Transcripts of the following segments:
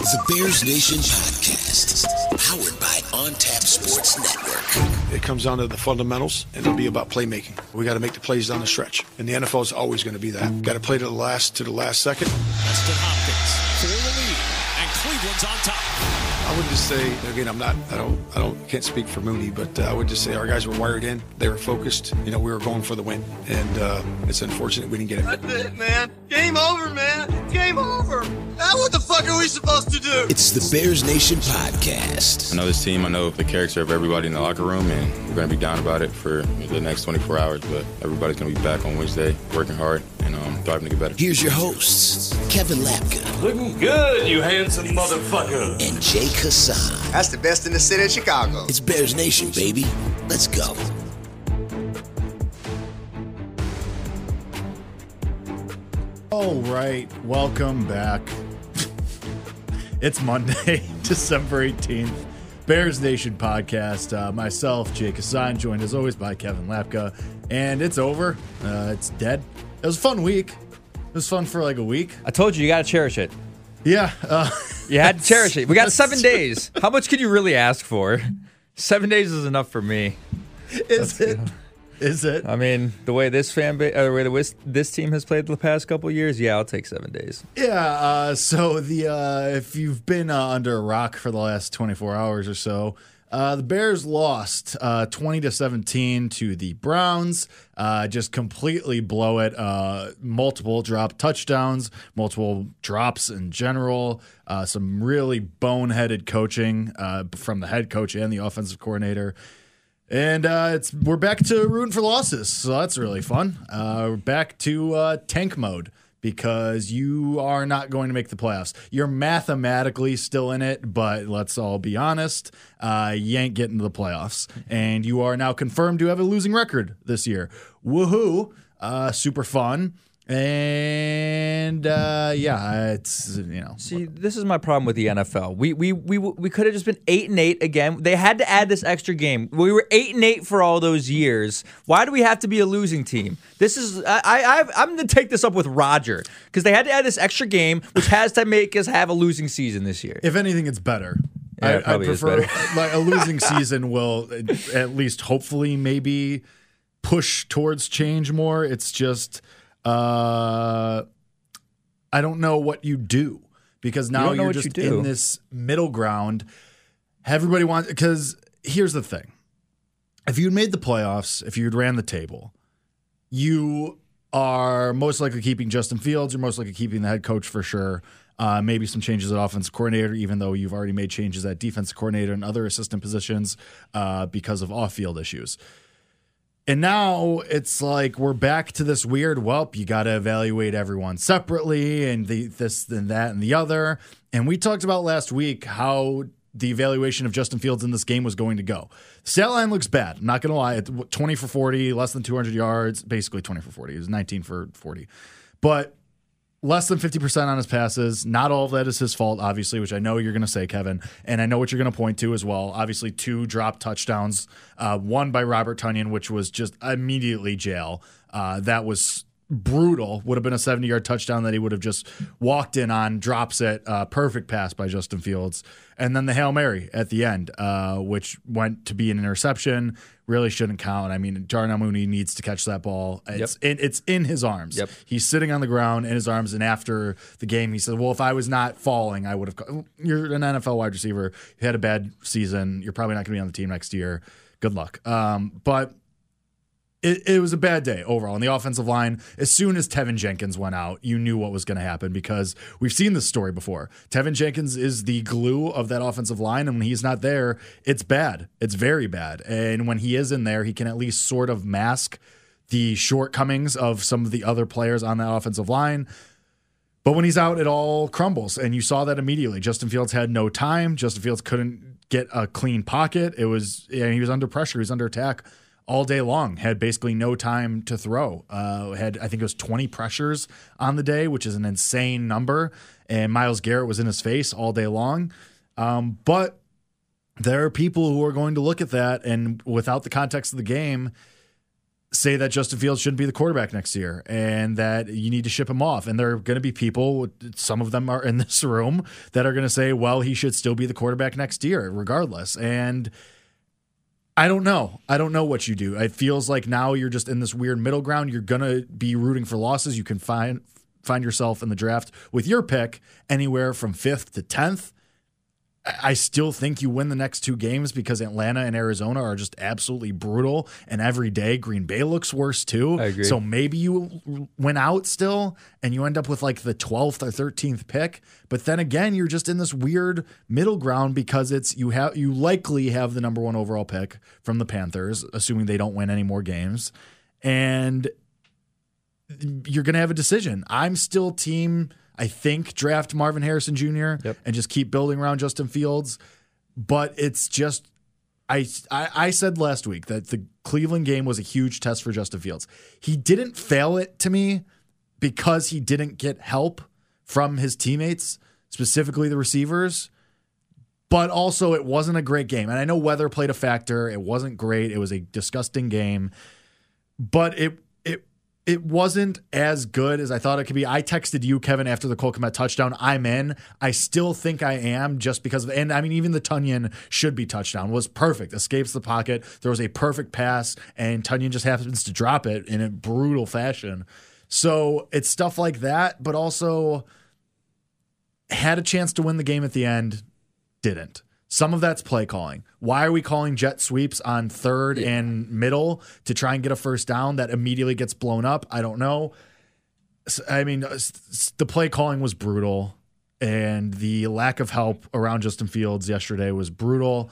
The Bears Nation Podcast, powered by On Tap Sports Network. It comes down to the fundamentals, and it'll be about playmaking. We got to make the plays down the stretch, and the NFL is always going to be that. Got to play to the last to the last second. Hopkins for the lead, and Cleveland's on top. I would just say again, I'm not, I don't, I don't, can't speak for Mooney, but uh, I would just say our guys were wired in. They were focused. You know, we were going for the win, and uh, it's unfortunate we didn't get it. That's it, man. Game over, man. Game over. Now what the fuck are we supposed to do? It's the Bears Nation Podcast. I know this team. I know the character of everybody in the locker room, and we're going to be down about it for the next 24 hours. But everybody's going to be back on Wednesday, working hard and um, striving to get better. Here's your hosts, Kevin Lapka Looking good, you handsome motherfucker. and Jake Hassan. That's the best in the city of Chicago. It's Bears Nation, baby. Let's go. All right, welcome back. it's Monday, December 18th. Bears Nation podcast. Uh, myself, Jake Hassan, joined as always by Kevin Lapka. And it's over. Uh, it's dead. It was a fun week. It was fun for like a week. I told you, you got to cherish it. Yeah. Uh, You had to cherish it. We got seven days. How much could you really ask for? Seven days is enough for me. is it? Is it? I mean, the way this fan base, uh, the way the, this team has played the past couple years, yeah, I'll take seven days. Yeah. Uh, so the uh, if you've been uh, under a rock for the last 24 hours or so, uh, the Bears lost uh, 20 to 17 to the Browns. Uh, just completely blow it. Uh, multiple drop touchdowns, multiple drops in general. Uh, some really boneheaded coaching uh, from the head coach and the offensive coordinator. And it's we're back to rooting for losses, so that's really fun. We're back to tank mode because you are not going to make the playoffs. You're mathematically still in it, but let's all be honest, uh, you ain't getting to the playoffs, and you are now confirmed to have a losing record this year. Woohoo! Uh, super fun. And uh, yeah, it's you know See, this is my problem with the NFL. We we we we could have just been eight and eight again. They had to add this extra game. We were eight and eight for all those years. Why do we have to be a losing team? This is I, I I'm going to take this up with Roger because they had to add this extra game, which has to make us have a losing season this year. If anything, it's better. Yeah, I, I prefer like a losing season will at least hopefully maybe push towards change more. It's just uh I don't know what you do because now don't you're what you just in this middle ground. Everybody wants because here's the thing. If you'd made the playoffs, if you'd ran the table, you are most likely keeping Justin Fields. You're most likely keeping the head coach for sure. Uh, maybe some changes at offense coordinator, even though you've already made changes at defense coordinator and other assistant positions uh, because of off-field issues. And now it's like we're back to this weird. Welp, you got to evaluate everyone separately, and the this and that and the other. And we talked about last week how the evaluation of Justin Fields in this game was going to go. Stat line looks bad. Not going to lie. It's 20 for 40, less than 200 yards, basically 20 for 40. It was 19 for 40. But less than 50% on his passes. Not all of that is his fault, obviously, which I know you're going to say, Kevin. And I know what you're going to point to as well. Obviously, two drop touchdowns, uh, one by Robert Tonyan, which was just immediately jail. Uh, that was brutal. Would have been a 70 yard touchdown that he would have just walked in on, drops it. Uh, perfect pass by Justin Fields. And then the Hail Mary at the end, uh, which went to be an interception. Really shouldn't count. I mean, Darnell Mooney needs to catch that ball. It's, in, it's in his arms. Yep. He's sitting on the ground in his arms. And after the game, he said, Well, if I was not falling, I would have. co- You're an NFL wide receiver. You had a bad season. You're probably not going to be on the team next year. Good luck. Um, but it, it was a bad day overall. On the offensive line, as soon as Teven Jenkins went out, you knew what was going to happen because we've seen this story before. Teven Jenkins is the glue of that offensive line, and when he's not there, it's bad. It's very bad. And when he is in there, he can at least sort of mask the shortcomings of some of the other players on that offensive line. But when he's out, it all crumbles. And you saw that immediately. Justin Fields had no time. Justin Fields couldn't get a clean pocket. It was, and he was under pressure. He was under attack all day long. Had basically no time to throw. Uh, had, I think it was 20 pressures on the day, which is an insane number. And Myles Garrett was in his face all day long. Um, but there are people who are going to look at that and without the context of the game, say that Justin Fields shouldn't be the quarterback next year and that you need to ship him off. And there are going to be people, some of them are in this room, that are going to say, well, he should still be the quarterback next year, regardless. And I don't know. I don't know what you do. It feels like now you're just in this weird middle ground. You're to be rooting for losses. You can find find yourself in the draft with your pick anywhere from 5th to 10th. I still think you win the next two games because Atlanta and Arizona are just absolutely brutal. And every day, Green Bay looks worse too. I agree. So maybe you went out still and you end up with like the 12th or 13th pick. But then again, you're just in this weird middle ground because it's you have you likely have the number one overall pick from the Panthers, assuming they don't win any more games. And you're going to have a decision. I'm still team I think draft Marvin Harrison Jr. Yep. and just keep building around Justin Fields. But it's just I, I I said last week that the Cleveland game was a huge test for Justin Fields. He didn't fail it to me because he didn't get help from his teammates, specifically the receivers. But also, it wasn't a great game. And I know weather played a factor. It wasn't great. It was a disgusting game. But it it wasn't as good as I thought it could be. I texted you, Kevin, after the Cole Kmet touchdown. I'm in. I still think I am just because of, and I mean, even the Tonyan should be touchdown was perfect. Escapes the pocket. There was a perfect pass, and Tonyan just happens to drop it in a brutal fashion. So it's stuff like that, but also had a chance to win the game at the end, didn't. Some of that's play calling. Why are we calling jet sweeps on third and middle to try and get a first down that immediately gets blown up? I don't know. I mean, the play calling was brutal, and the lack of help around Justin Fields yesterday was brutal.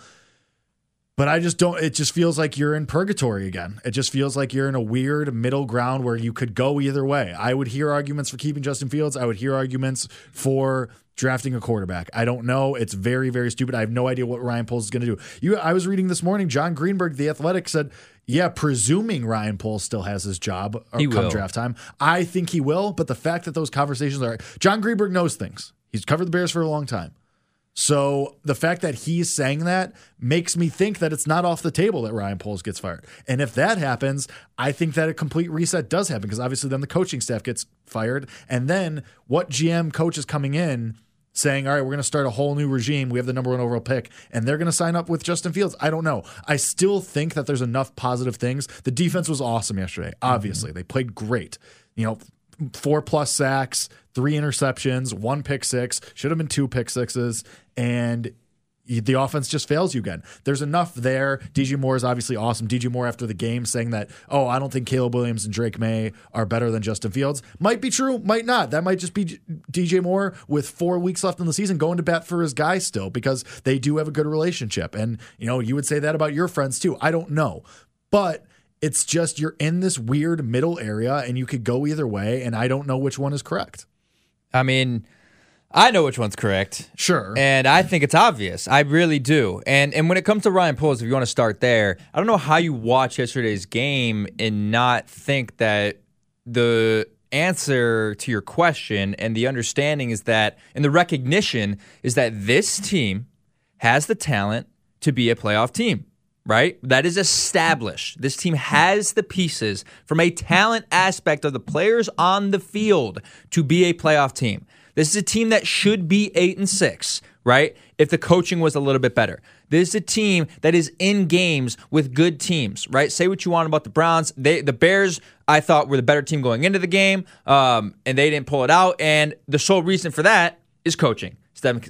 But I just don't, it just feels like you're in purgatory again. It just feels like you're in a weird middle ground where you could go either way. I would hear arguments for keeping Justin Fields. I would hear arguments for drafting a quarterback. I don't know. It's very, very stupid. I have no idea what Ryan Poles is going to do. You, I was reading this morning, Jon Greenberg, the athletic, said, yeah, presuming Ryan Poles still has his job or He come will. draft time. I think he will, but the fact that those conversations are, Jon Greenberg knows things. He's covered the Bears for a long time. So the fact that he's saying that makes me think that it's not off the table that Ryan Poles gets fired. And if that happens, I think that a complete reset does happen because obviously then the coaching staff gets fired. And then what GM coach is coming in saying, all right, we're going to start a whole new regime. We have the number one overall pick, and they're going to sign up with Justin Fields. I don't know. I still think that there's enough positive things. The defense was awesome yesterday. Mm-hmm. Obviously, they played great. You know, four plus sacks, three interceptions, one pick six, should have been two pick sixes, and the offense just fails you again. There's enough there. DJ Moore is obviously awesome. DJ Moore after the game saying that, oh, I don't think Caleb Williams and Drake Maye are better than Justin Fields. Might be true, might not. That might just be DJ Moore with four weeks left in the season going to bat for his guy still because they do have a good relationship. And, you know, you would say that about your friends too. I don't know. But it's just you're in this weird middle area and you could go either way. And I don't know which one is correct. I mean, I know which one's correct. Sure. And I think it's obvious. I really do. And and when it comes to Ryan Poles, if you want to start there, I don't know how you watch yesterday's game and not think that the answer to your question and the understanding is that and the recognition is that this team has the talent to be a playoff team. Right? That is established. This team has the pieces from a talent aspect of the players on the field to be a playoff team. This is a team that should be eight and six, right? If the coaching was a little bit better. This is a team that is in games with good teams, right? Say what you want about the Browns. They, the Bears, I thought were the better team going into the game, um, and they didn't pull it out. And the sole reason for that is coaching. Kevin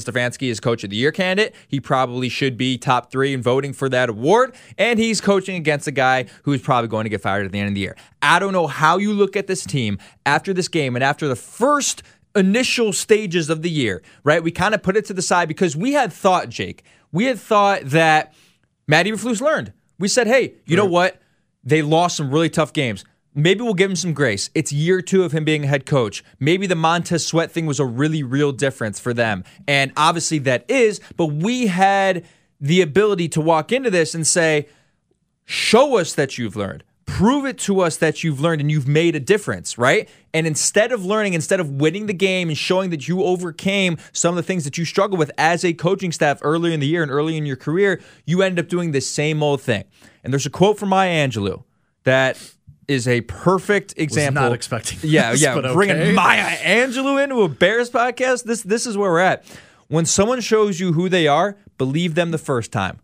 Stefanski is coach of the year candidate. He probably should be top three in voting for that award. And he's coaching against a guy who's probably going to get fired at the end of the year. I don't know how you look at this team after this game and after the first initial stages of the year, right? We kind of put it to the side because we had thought, Jake, we had thought that Matt Eberflus learned. We said, hey, you know what? They lost some really tough games. Maybe we'll give him some grace. It's year two of him being a head coach. Maybe the Montez Sweat thing was a really real difference for them. And obviously that is, but we had the ability to walk into this and say, show us that you've learned. Prove it to us that you've learned and you've made a difference, right? And instead of learning, instead of winning the game and showing that you overcame some of the things that you struggle with as a coaching staff earlier in the year and early in your career, you end up doing the same old thing. And there's a quote from Maya Angelou that is a perfect example. not expecting Yeah, this, yeah. but Bringing. Maya Angelou into a Bears podcast. This this is where we're at. When someone shows you who they are, believe them the first time.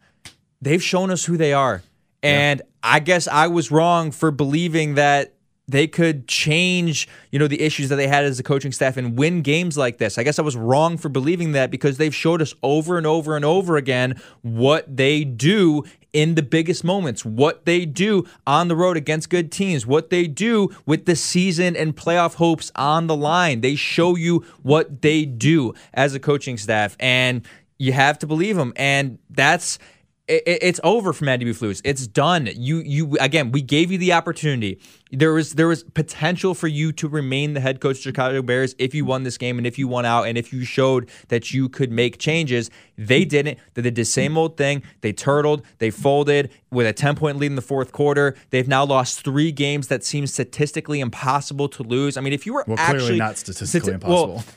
They've shown us who they are, and I guess I was wrong for believing that they could change, you know, the issues that they had as a coaching staff and win games like this. I guess I was wrong for believing that because they've showed us over and over and over again what they do in the biggest moments, what they do on the road against good teams, what they do with the season and playoff hopes on the line. They show you what they do as a coaching staff, and you have to believe them. And that's it, it- it's over for Matt Eberflus. It's done. You you again. We gave you the opportunity. There was there was potential for you to remain the head coach of Chicago Bears if you won this game and if you won out and if you showed that you could make changes. They didn't. They did the same old thing. They turtled. They folded with a ten point lead in the fourth quarter. They've now lost three games that seem statistically impossible to lose. I mean, if you were Well, actually clearly not statistically stati- well, impossible.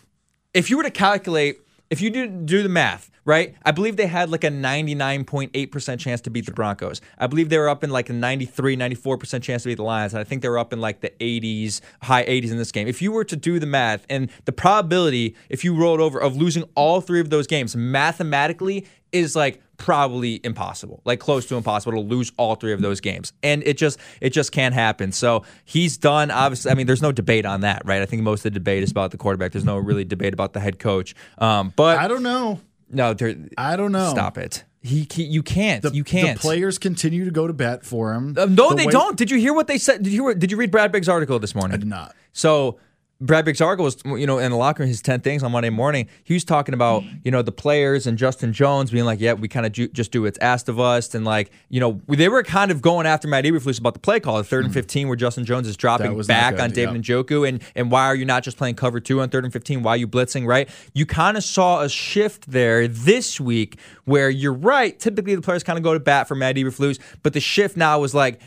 if you were to calculate, if you do do the math, right? I believe they had like a 99.8% chance to beat the Broncos. I believe they were up in like a 93, 94% chance to beat the Lions. And I think they were up in like the 80s, high 80s in this game. If you were to do the math and the probability, if you rolled over, of losing all three of those games mathematically is like probably impossible like close to impossible to lose all three of those games and it just it just can't happen so he's done obviously i mean there's no debate on that right i think most of the debate is about the quarterback there's no really debate about the head coach um but I don't know. No I don't know. stop it he, he you can't The, you can't The players continue to go to bat for him. Uh, no The they way- don't did you hear what they said did you did you read brad Biggs' article this morning I did not. So Brad article was, you know, in the locker room, his 10 things on Monday morning. He was talking about, you know, the players and Justin Jones being like, yeah, we kind of ju- just do what's asked of us. And like, you know, they were kind of going after Matt Eberflus about the play call, the third and 15, where Justin Jones is dropping Mm. That was not back good, on David yeah. Njoku. And, and why are you not just playing cover two on third and 15? Why are you blitzing, right? You kind of saw a shift there this week where you're right. Typically, the players kind of go to bat for Matt Eberflus, but the shift now was like,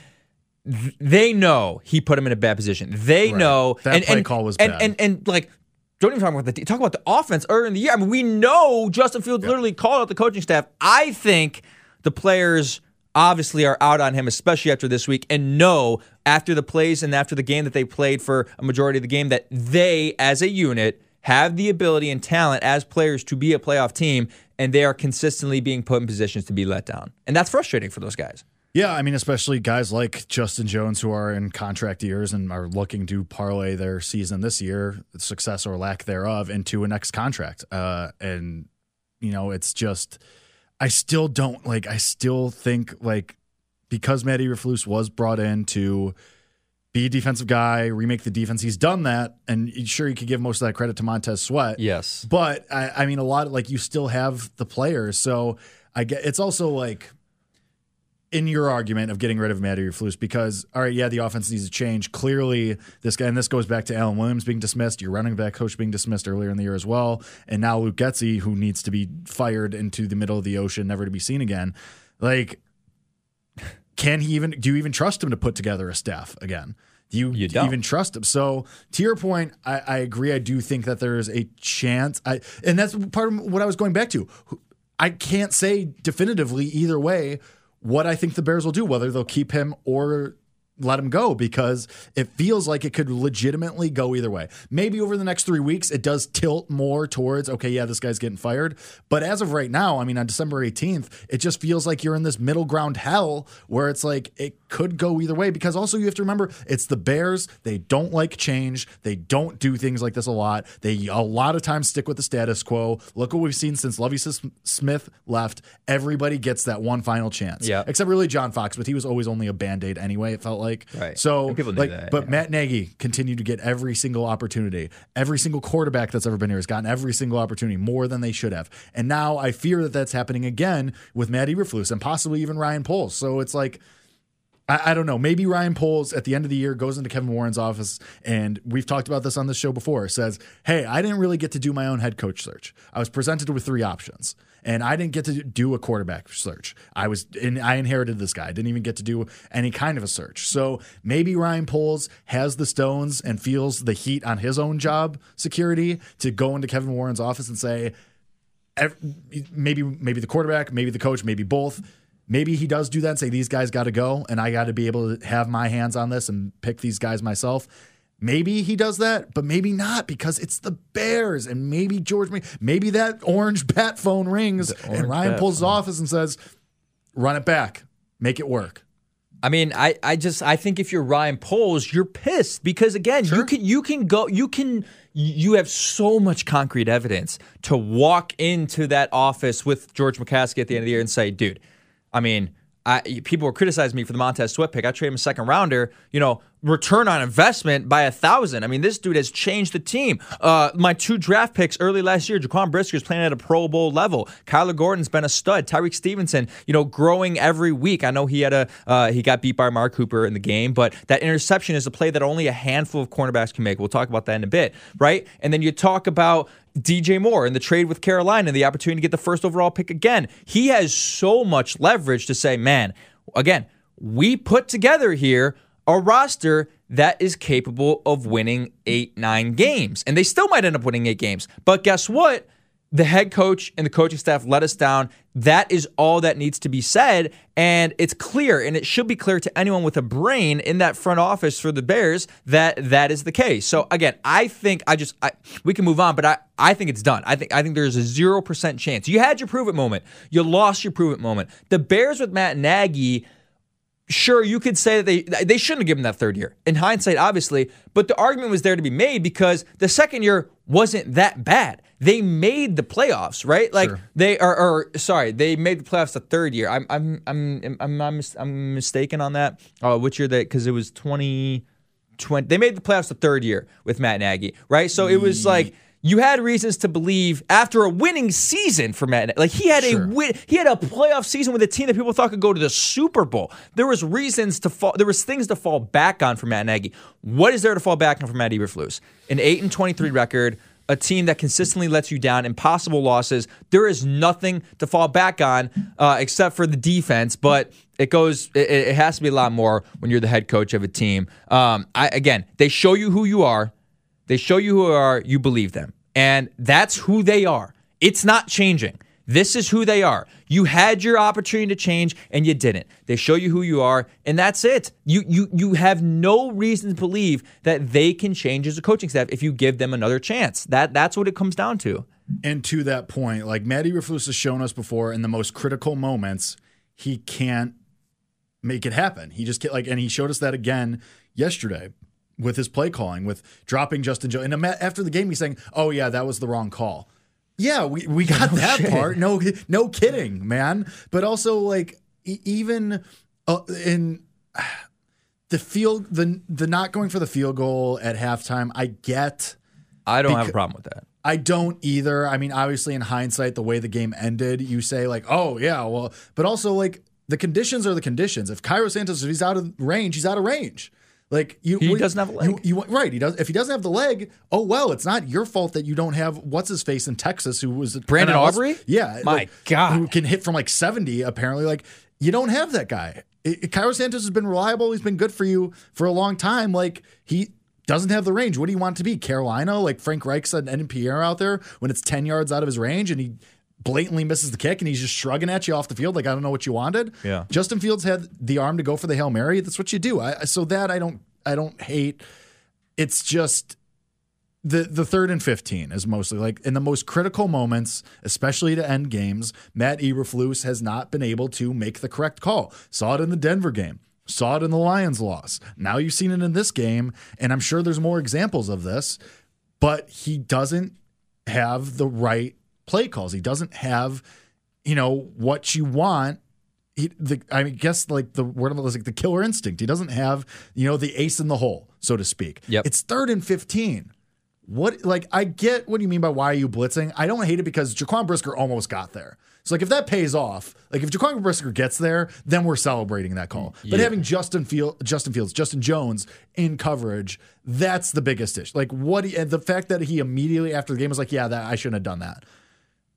they know he put him in a bad position. They Right. know That and, play and, call was and, bad. And, and like don't even talk about the talk about the offense earlier in the year. I mean, we know Justin Fields literally called out the coaching staff. I think the players obviously are out on him, especially after this week, and know after the plays and after the game that they played for a majority of the game that they, as a unit, have the ability and talent as players to be a playoff team, and they are consistently being put in positions to be let down. And that's frustrating for those guys. Yeah, I mean, especially guys like Justin Jones who are in contract years and are looking to parlay their season this year, success or lack thereof, into a next contract. Uh, and you know, it's just, I still don't like. I still think like because Matt Eberflus was brought in to be a defensive guy, remake the defense. He's done that, and sure, you could give most of that credit to Montez Sweat. Yes. But I, I mean, a lot like you still have the players, so I get it's also like in your argument of getting rid of Matt Eberflus because all right, yeah, the offense needs to change. Clearly, this guy and this goes back to Alan Williams being dismissed, your running back coach being dismissed earlier in the year as well, and now Luke Getsy, who needs to be fired into the middle of the ocean, never to be seen again. Like, can he even? Do you even trust him to put together a staff again? Do you, You don't. even trust him? So, to your point, I, I agree. I do think that there is a chance. I and that's part of what I was going back to. I can't say definitively either way what I think the Bears will do, whether they'll keep him or let him go, because it feels like it could legitimately go either way. Maybe over the next three weeks, it does tilt more towards, okay, yeah, this guy's getting fired. But as of right now, I mean, on December 18th, it just feels like you're in this middle ground hell where it's like it could go either way, because also you have to remember it's the Bears. They don't like change, they don't do things like this a lot. They a lot of times stick with the status quo. Look what we've seen since Lovie Smith left. Everybody gets that one final chance. Yeah. Except really John Fox, but he was always only a band aid anyway, it felt like. Right. So, And people like, that, but yeah. Matt Nagy continued to get every single opportunity. Every single quarterback that's ever been here has gotten every single opportunity, more than they should have. And now I fear that that's happening again with Matt Eberflus and possibly even Ryan Poles. So it's like, I, I don't know. Maybe Ryan Poles at the end of the year goes into Kevin Warren's office, and we've talked about this on the show before. Says, "Hey, I didn't really get to do my own head coach search. I was presented with three options, and I didn't get to do a quarterback search. I was, and I inherited this guy. I didn't even get to do any kind of a search. So maybe Ryan Poles has the stones and feels the heat on his own job security to go into Kevin Warren's office and say." maybe maybe the quarterback, maybe the coach, maybe both. Maybe he does do that and say these guys got to go, and I got to be able to have my hands on this and pick these guys myself. Maybe he does that, but maybe not because it's the Bears, and maybe George, maybe that orange bat phone rings, and Ryan pulls his office and says, "Run it back, make it work." I mean, I, I just I think if you're Ryan Poles, you're pissed because again, you can you can go you can you have so much concrete evidence to walk into that office with George McCaskey at the end of the year and say, dude, I mean, I, people were criticizing me for the Montez Sweat pick. I traded him a second rounder. You know, return on investment by a thousand. I mean, this dude has changed the team. Uh, my two draft picks early last year, Jaquan Brisker is playing at a Pro Bowl level. Kyler Gordon's been a stud. Tyrique Stevenson, you know, growing every week. I know he had a uh, he got beat by Amari Cooper in the game, but that interception is a play that only a handful of cornerbacks can make. We'll talk about that in a bit, right? And then you talk about DJ Moore and the trade with Carolina and the opportunity to get the first overall pick again. He has so much leverage to say, man, again, we put together here a roster that is capable of winning eight, nine games. And they still might end up winning eight games. But guess what? The head coach and the coaching staff let us down. That is all that needs to be said. And it's clear, and it should be clear to anyone with a brain in that front office for the Bears that that is the case. So again, I think I just I, we can move on, but I, I think it's done. I think I think there's a zero percent chance. You had your prove it moment. You lost your prove it moment. The Bears with Matt Nagy sure you could say that they they shouldn't have given that third year. In hindsight obviously but the argument was there to be made because the second year wasn't that bad. They made the playoffs right? Like they are or sorry they made the playoffs the third year. I'm i'm i'm i'm, I'm, I'm mistaken on that. Uh which year that because it was 20 20 they made the playoffs the third year with matt nagy right? So it was like you had reasons to believe after a winning season for Matt. Like he had Sure. a win, he had a playoff season with a team that people thought could go to the Super Bowl. There was reasons to fall. There was things to fall back on for Matt Nagy. What is there to fall back on for Matt Eberflus? An eight and twenty three record. A team that consistently lets you down, impossible losses. There is nothing to fall back on uh, except for the defense, but it goes. It, it has to be a lot more when you're the head coach of a team. Um, I, again, they show you who you are. They show you who are, you believe them. And that's who they are. It's not changing. This is who they are. You had your opportunity to change and you didn't. They show you who you are and that's it. You you you have no reason to believe that they can change as a coaching staff if you give them another chance. That that's what it comes down to. And to that point, like Matty Eberflus has shown us before, in the most critical moments, he can't make it happen. He just can't like, and he showed us that again yesterday with his play calling, with dropping Justin Jones. And after the game, he's saying, "Oh yeah, that was the wrong call." Yeah, we, we got that part. No, no kidding, man. But also, like, e- even uh, in the field, the the not going for the field goal at halftime, I get. I don't have a problem with that. I don't either. I mean, obviously, in hindsight, the way the game ended, you say like, "Oh yeah," well, but also like the conditions are the conditions. If Cairo Santos, if he's out of range, he's out of range. Like you, He doesn't have a leg. You, you- right? He does. If he doesn't have the leg, oh well, it's not your fault that you don't have what's his face in Texas who was Brandon Aubrey? Yeah, My like, God. who can hit from like seventy. Apparently, like you don't have that guy. It, it- Cairo Santos has been reliable. He's been good for you for a long time. Like he doesn't have the range. What do you want to be? Carolina, like Frank Reich said, and Pierre out there when it's 10 yards out of his range and he blatantly misses the kick and he's just shrugging at you off the field like, I don't know what you wanted. Yeah. Justin Fields had the arm to go for the Hail Mary. That's what you do. I, so that I don't, I don't hate. It's just the the third and 15 is mostly like in the most critical moments, especially to end games, Matt Eberflus has not been able to make the correct call. Saw it in the Denver game. Saw it in the Lions loss. Now you've seen it in this game, and I'm sure there's more examples of this, but he doesn't have the right play calls. He doesn't have, you know, what you want. He, the, I guess like the word was like the killer instinct. He doesn't have, you know, the ace in the hole, so to speak. Yep. It's third and 15. What like I get what do you mean by why are you blitzing? I don't hate it because Jaquan Brisker almost got there. So like if that pays off, like if Jaquan Brisker gets there, then we're celebrating that call. But having Justin Field, Justin Fields, Justin Jones in coverage, that's the biggest issue. Like what he, and the fact that he immediately after the game was like, yeah, that I shouldn't have done that.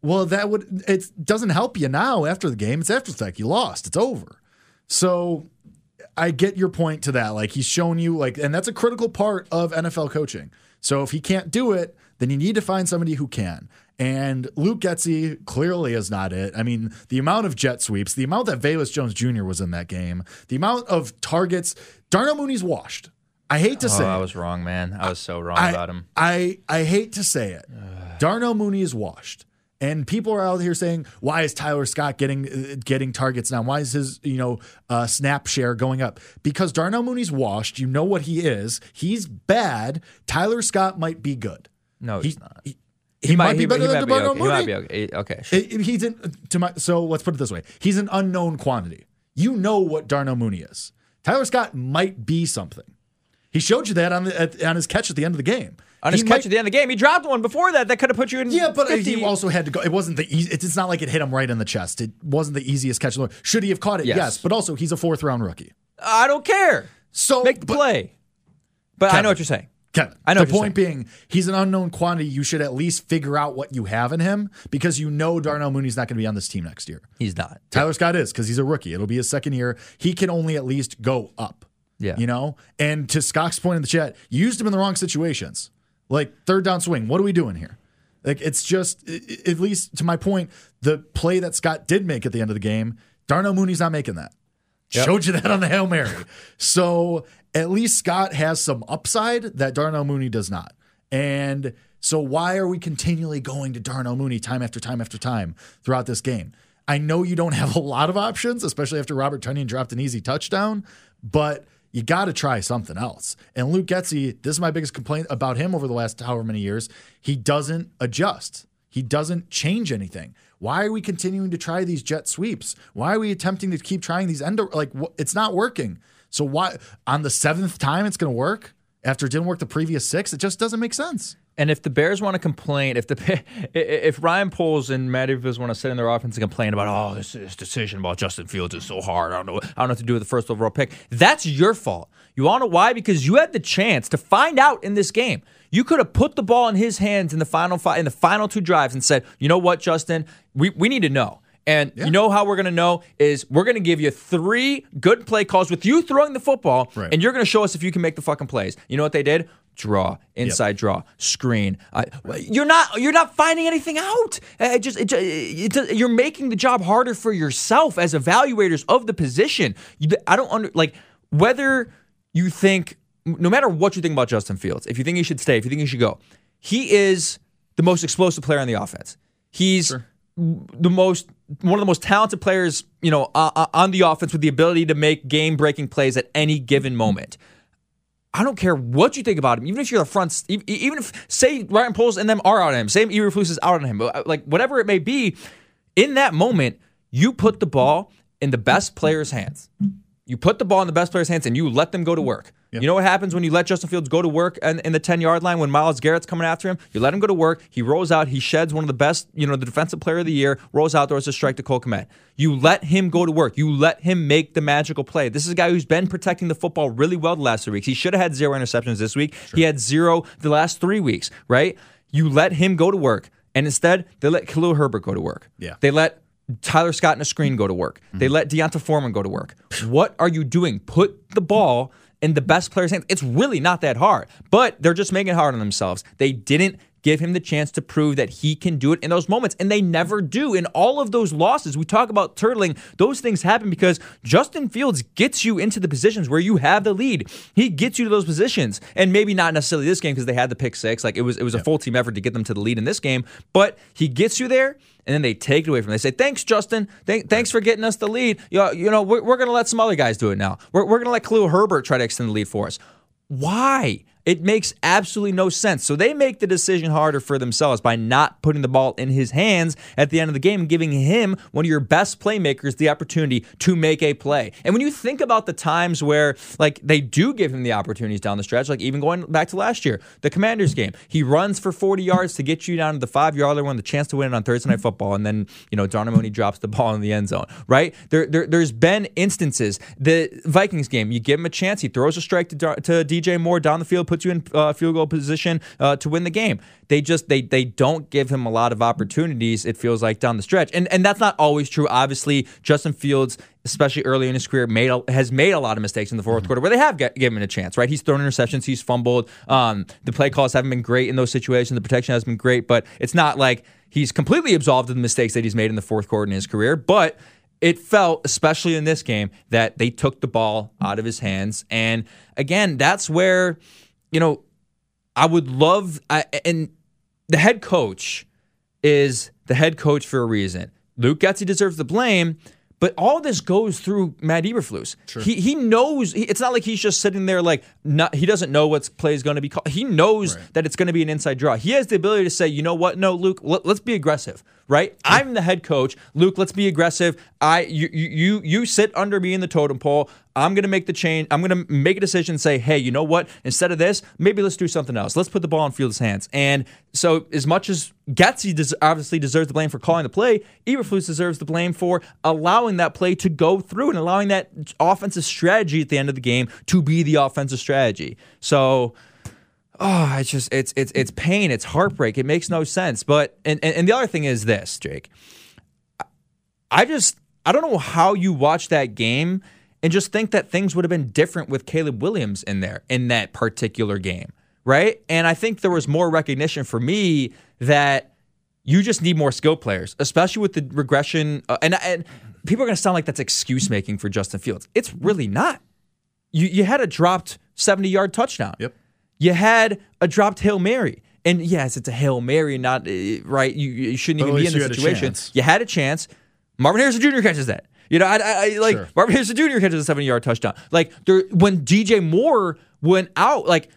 Well, that would it doesn't help you now after the game. It's after the fact. You lost. It's over. So I get your point to that. Like he's shown you like, and that's a critical part of NFL coaching. So if he can't do it, then you need to find somebody who can. And Luke Getsy clearly is not it. I mean, the amount of jet sweeps, the amount that Velus Jones Jr. was in that game, the amount of targets. Darnell Mooney's washed. I hate to Oh, say I it. was wrong, man. I was so wrong I, about him. I I hate to say it. Darnell Mooney is washed. And people are out here saying, "Why is Tyler Scott getting uh, getting targets now? Why is his you know uh, snap share going up? Because Darnell Mooney's washed. You know what he is. He's bad. Tyler Scott might be good. No, He, he's not. he, he might be better he than might Darnell okay. He might Mooney. be okay. Okay, sure. It- it- he's in to my so let's put it this way. He's an unknown quantity. You know what Darnell Mooney is. Tyler Scott might be something. He showed you that on the at, on his catch at the end of the game. On his He catch might- at the end of the game, he dropped one before that that could have put you in. Yeah, but uh, 50. he also had to go. It wasn't the easy. It's not like it hit him right in the chest. It wasn't the easiest catch. in the world. Should he have caught it? Yes. Yes. But also, he's a fourth round rookie. I don't care. So Make the but- play. But I know what you're saying. Kevin, I know the what you're point being, he's an unknown quantity. You should at least figure out what you have in him because you know Darnell Mooney's not going to be on this team next year. He's not. Tyler Scott is because he's a rookie. It'll be his second year. He can only at least go up. Yeah. You know? And to Scott's point in the chat, you used him in the wrong situations. Like third down swing. What are we doing here? Like it's just, at least to my point, the play that Scott did make at the end of the game, Darnell Mooney's not making that. Showed you that on the Hail Mary. so at least Scott has some upside that Darnell Mooney does not. And so why are we continually going to Darnell Mooney time after time after time throughout this game? I know you don't have a lot of options, especially after Robert Tonyan dropped an easy touchdown, but you got to try something else. And Luke Getsy, this is my biggest complaint about him over the last however many years. He doesn't adjust. He doesn't change anything. Why are we continuing to try these jet sweeps? Why are we attempting to keep trying these end like it's not working? So why on the seventh time it's going to work after it didn't work the previous six? It just doesn't make sense. And if the Bears want to complain, if the if Ryan Poles and Matty Viz want to sit in their offense and complain about, oh, this, this decision about Justin Fields is so hard. I don't know. I don't know what to do with the first overall pick. That's your fault. You want to know why? Because you had the chance to find out in this game. You could have put the ball in his hands in the final five, in the final two drives and said, you know what, Justin, we, we need to know. And you know how we're going to know is we're going to give you three good play calls with you throwing the football, Right. and you're going to show us if you can make the fucking plays. You know what they did? Draw, inside draw, screen. I, you're not you're not finding anything out. It just it, it, it, you're making the job harder for yourself as evaluators of the position. You, I don't under like whether you think no matter what you think about Justin Fields, if you think he should stay, if you think he should go, he is the most explosive player on the offense. He's the most one of the most talented players, you know, uh, on the offense with the ability to make game-breaking plays at any given moment. I don't care what you think about him, even if you're the front, even if say Ryan Poles and them are out on him, say Eberflus is out on him, uh, like whatever it may be, in that moment, you put the ball in the best player's hands. You put the ball in the best player's hands and you let them go to work. You know what happens when you let Justin Fields go to work in, in the 10 yard line when Myles Garrett's coming after him? You let him go to work. He rolls out. He sheds one of the best, you know, the defensive player of the year, rolls out, throws a strike to Cole Kmet. You let him go to work. You let him make the magical play. This is a guy who's been protecting the football really well the last three weeks. He should have had zero interceptions this week. He had zero the last three weeks, right? You let him go to work. And instead, they let Khalil Herbert go to work. Yeah. They let Tyler Scott in a screen go to work. They mm-hmm. let D'Onta Foreman go to work. What are you doing? Put the ball in the best player's hands. It's really not that hard, but they're just making it hard on themselves. They didn't give him the chance to prove that he can do it in those moments, and they never do. In all of those losses, we talk about turtling, those things happen because Justin Fields gets you into the positions where you have the lead. He gets you to those positions, and maybe not necessarily this game because they had the pick six. Like it was, it was a full team effort to get them to the lead in this game, but he gets you there and then they take it away from him. They say, "Thanks, Justin. Thank, thanks for getting us the lead. You know, you know we're, we're going to let some other guys do it now. We're, we're going to let Khalil Herbert try to extend the lead for us. Why? It makes absolutely no sense. So they make the decision harder for themselves by not putting the ball in his hands at the end of the game and giving him, one of your best playmakers, the opportunity to make a play. And when you think about the times where, like, they do give him the opportunities down the stretch, like even going back to last year, the Commanders game, he runs for 40 yards to get you down to the five yard line, the chance to win it on Thursday Night Football, and then, you know, Darnell Mooney drops the ball in the end zone, right? There, there, there's been instances. The Vikings game, you give him a chance, he throws a strike to, to DJ Moore down the field, puts you in uh, field goal position uh, to win the game. They just they they don't give him a lot of opportunities. It feels like down the stretch, and and that's not always true. Obviously, Justin Fields, especially early in his career, made a, has made a lot of mistakes in the 4th quarter where they have get, given him a chance. Right, he's thrown interceptions, he's fumbled. Um, the play calls haven't been great in those situations. The protection has been great, but it's not like he's completely absolved of the mistakes that he's made in the fourth quarter in his career. But it felt, especially in this game, that they took the ball out of his hands. And again, that's where, you know, I would love, I, and the head coach is the head coach for a reason. Luke Getsy deserves the blame, but all this goes through Matt Eberflus. He he knows. He, it's not like he's just sitting there like not. He doesn't know what play is going to be called. He knows that it's going to be an inside draw. He has the ability to say, you know what? No, Luke, let, us be aggressive. Right? I'm the head coach. Luke, let's be aggressive. I you you you sit under me in the totem pole. I'm going to make the change. I'm going to make a decision and say, hey, you know what? Instead of this, maybe let's do something else. Let's put the ball in Fields' hands. And so, as much as Getsy des- obviously deserves the blame for calling the play, Eberflus deserves the blame for allowing that play to go through and allowing that offensive strategy at the end of the game to be the offensive strategy. So, oh, it's just it's it's it's pain. It's heartbreak. It makes no sense. But and and, and the other thing is this, Jake. I just I don't know how you watch that game and just think that things would have been different with Caleb Williams in there in that particular game, right? And I think there was more recognition for me that you just need more skill players, especially with the regression. Uh, and, and people are going to sound like that's excuse making for Justin Fields. It's really not. You you had a dropped seventy yard touchdown. Yep. You had a dropped hail mary. And yes, it's a hail mary, not uh, right. You, you shouldn't But even be in the situation. chance. You had a chance. Marvin Harrison Jr. catches that. You know, I, I, I like Sure. Marvin Harrison Jr. catches a 70 yard touchdown. Like there, when DJ Moore went out, like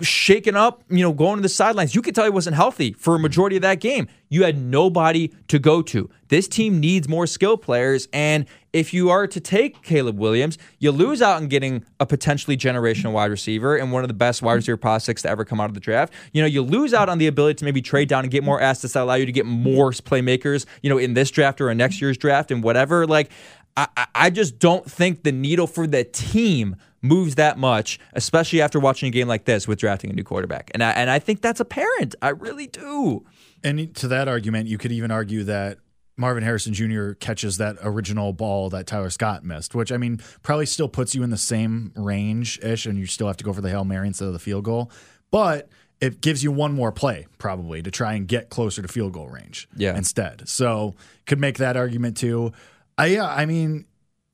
shaken up, you know, going to the sidelines, you could tell he wasn't healthy for a majority of that game. You had nobody to go to. This team needs more skill players, and if you are to take Caleb Williams, you lose out on getting a potentially generational wide receiver and one of the best wide receiver prospects to ever come out of the draft. You know, you lose out on the ability to maybe trade down and get more assets that allow you to get more playmakers, you know, in this draft or in next year's draft and whatever. Like, I, I- just don't think the needle for the team moves that much, especially after watching a game like this with drafting a new quarterback. And I, and I think that's apparent. I really do. And to that argument, you could even argue that Marvin Harrison Jr. catches that original ball that Tyler Scott missed, which I mean probably still puts you in the same range ish, and you still have to go for the Hail Mary instead of the field goal. But it gives you one more play probably to try and get closer to field goal range Yeah. instead. So could make that argument too. I yeah, I mean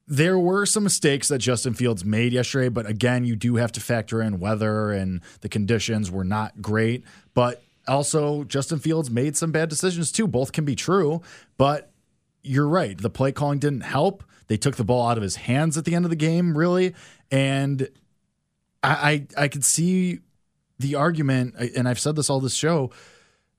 there were some mistakes that Justin Fields made yesterday, but again, you do have to factor in weather and the conditions were not great. But also, Justin Fields made some bad decisions too. Both can be true, but you're right. The play calling didn't help. They took the ball out of his hands at the end of the game, really. And I I, I could see the argument, and I've said this all this show.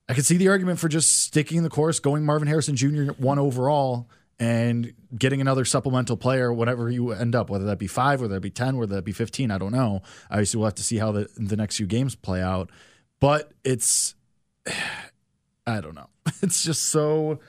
I could see the argument for just sticking the course, going Marvin Harrison Jr. one overall, and getting another supplemental player, whatever you end up, whether that be five, whether that be 10, whether that be 15, I don't know. Obviously, we'll have to see how the, the next few games play out. But it's, I don't know. It's just so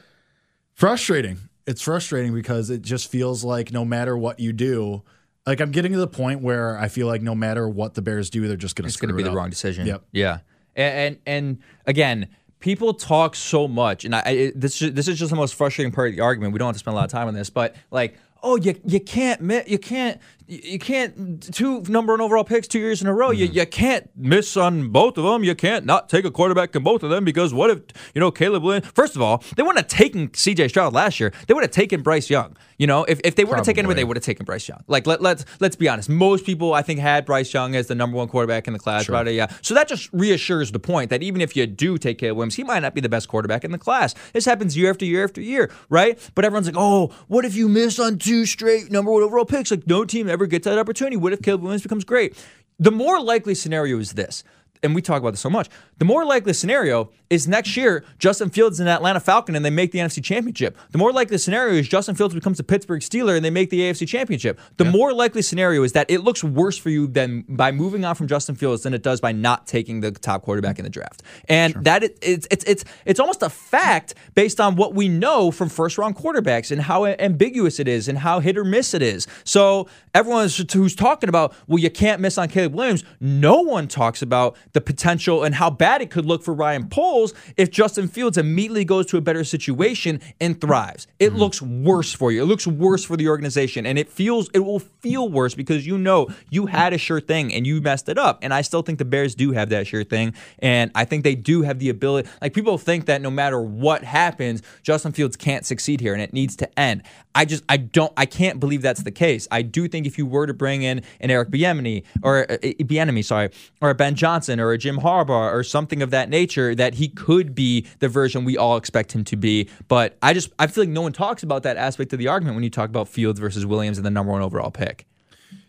frustrating. It's frustrating because it just feels like no matter what you do, like I'm getting to the point where I feel like no matter what the Bears do, they're just going to It's going to be the up. wrong decision. Yep. Yeah. And, and and again, people talk so much, and I, I this is- this is just the most frustrating part of the argument. We don't have to spend a lot of time on this, but like, oh, you you can't you can't you can't two number one overall picks two years in a row. You Mm-hmm. you can't miss on both of them. You can't not take a quarterback in both of them because what if you know Caleb Williams? First of all, they wouldn't have taken C.J. Stroud last year. They would have taken Bryce Young. You know, if, if they would have taken anybody, they would have taken Bryce Young. Like let let's let's be honest. Most people I think had Bryce Young as the number one quarterback in the class. Right? Yeah. So that just reassures the point that even if you do take Caleb Williams, he might not be the best quarterback in the class. This happens year after year after year, right? But everyone's like, oh, what if you miss on two straight number one overall picks? Like no team ever gets that opportunity. What if Caleb Williams becomes great? The more likely scenario is this. And we talk about this so much. The more likely scenario is next year Justin Fields is an Atlanta Falcon and they make the NFC Championship. The more likely scenario is Justin Fields becomes a Pittsburgh Steeler and they make the AFC Championship. The more likely scenario is that it looks worse for you than by moving on from Justin Fields than it does by not taking the top quarterback in the draft. And that it, it's it's it's it's almost a fact based on what we know from first round quarterbacks and how ambiguous it is and how hit or miss it is. So everyone who's talking about well you can't miss on Caleb Williams, no one talks about the potential and how bad it could look for Ryan Poles if Justin Fields immediately goes to a better situation and thrives. It looks worse for you. It looks worse for the organization and it feels it will feel worse because you know you had a sure thing and you messed it up. And I still think the Bears do have that sure thing and I think they do have the ability like people think that no matter what happens, Justin Fields can't succeed here and it needs to end. I just I don't I can't believe that's the case. I do think if you were to bring in an Eric Bieniemy or uh, Bieniemy, sorry, or a Ben Johnson or a Jim Harbaugh or something of that nature, that he could be the version we all expect him to be. But I just I feel like no one talks about that aspect of the argument when you talk about Fields versus Williams and the number one overall pick.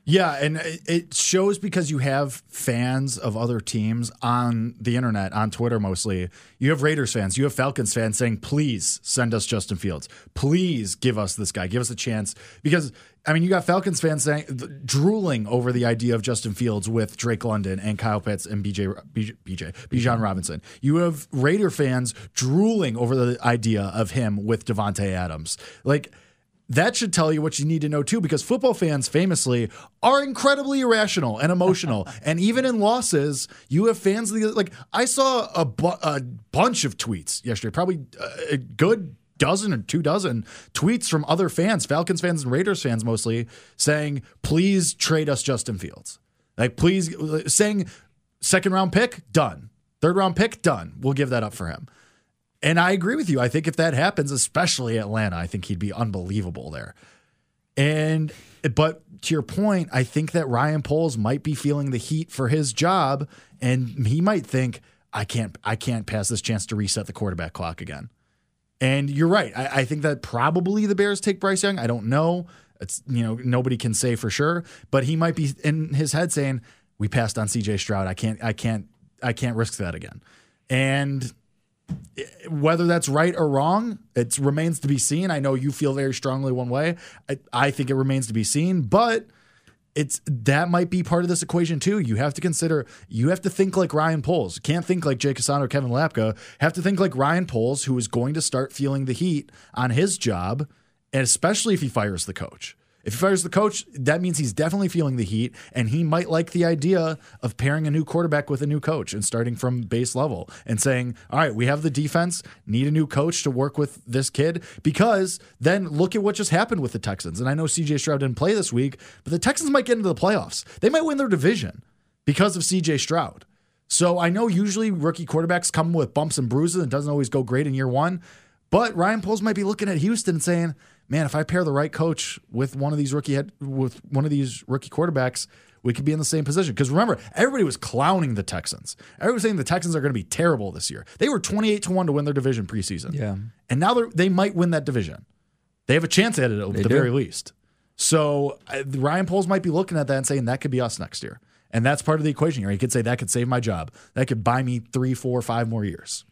Yeah, and it- shows because you have fans of other teams on the internet, on Twitter mostly. You have Raiders fans, you have Falcons fans saying, please send us Justin Fields. Please give us this guy, give us a chance. Because, I mean, you got Falcons fans saying, drooling over the idea of Justin Fields with Drake London and Kyle Pitts and BJ, BJ, BJ Bijan Robinson. You have Raider fans drooling over the idea of him with Davante Adams. Like, that should tell you what you need to know too, because football fans famously are incredibly irrational and emotional. and even in losses, you have fans like. I saw a, bu- a bunch of tweets yesterday, probably uh, a good dozen or two dozen tweets from other fans, Falcons fans and Raiders fans mostly, saying, "Please trade us Justin Fields." Like, please, saying second round pick done, third round pick done. We'll give that up for him. And I agree with you. I think if that happens, especially Atlanta, I think he'd be unbelievable there. And but to your point, I think that Ryan Poles might be feeling the heat for his job, and he might think, I can't I can't pass this chance to reset the quarterback clock again. And you're right. I, I think that probably the Bears take Bryce Young. I don't know. It's you know, nobody can say for sure, but he might be in his head saying, We passed on CJ Stroud. I can't I can't I can't risk that again. And whether that's right or wrong, it remains to be seen. I know you feel very strongly one way. I, I think it remains to be seen, but it's that might be part of this equation too. You have to consider, you have to think like Ryan Poles. Can't think like Jake Hassan or Kevin Lapka. Have to think like Ryan Poles, who is going to start feeling the heat on his job, and especially if he fires the coach. If he fires the coach, that means he's definitely feeling the heat, and he might like the idea of pairing a new quarterback with a new coach and starting from base level and saying, All right, we have the defense, need a new coach to work with this kid. Because then look at what just happened with the Texans. And I know CJ Stroud didn't play this week, but the Texans might get into the playoffs. They might win their division because of CJ Stroud. So I know usually rookie quarterbacks come with bumps and bruises and doesn't always go great in year one. But Ryan Poles might be looking at Houston saying, "Man, if I pair the right coach with one of these rookie head, with one of these rookie quarterbacks, we could be in the same position." Because remember, everybody was clowning the Texans. Everybody was saying the Texans are going to be terrible this year. They were twenty-eight to one to win their division preseason. Yeah. and now they they might win that division. They have a chance at it at the do. very least. So uh, Ryan Poles might be looking at that and saying that could be us next year. And that's part of the equation here. He could say that could save my job. That could buy me three, four, five more years.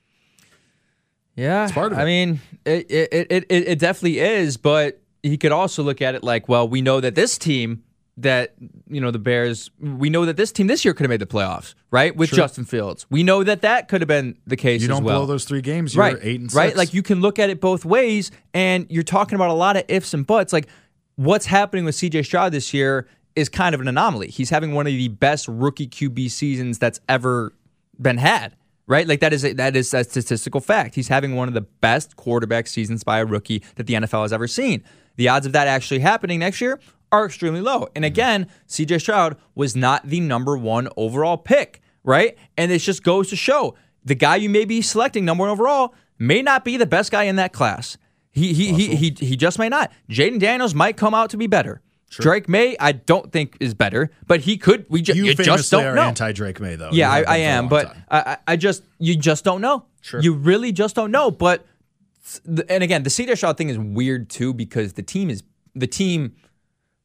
Yeah, it's part of I mean, it, it it it it definitely is, but he could also look at it like, well, we know that this team that you know the Bears, we know that this team this year could have made the playoffs, right? With Justin Fields, we know that that could have been the case You don't well. blow those three games, you're right, eight and six. right. Like you can look at it both ways, and you're talking about a lot of ifs and buts. Like what's happening with C.J. Stroud this year is kind of an anomaly. He's having one of the best rookie QB seasons that's ever been had. Right, like that is a, that is a statistical fact. He's having one of the best quarterback seasons by a rookie that the NFL has ever seen. The odds of that actually happening next year are extremely low. And mm-hmm. again, CJ Stroud was not the number one overall pick, right? And it just goes to show the guy you may be selecting number one overall may not be the best guy in that class. He he he he, he just may not. Jayden Daniels might come out to be better. Drake Maye, I don't think is better, but he could. We ju- you just don't are know. anti Drake Maye, though. Yeah, I, I been for a am, but. I, I- just you just don't know. Sure. You really just don't know. But and again, the CJ Stroud thing is weird too because the team is the team,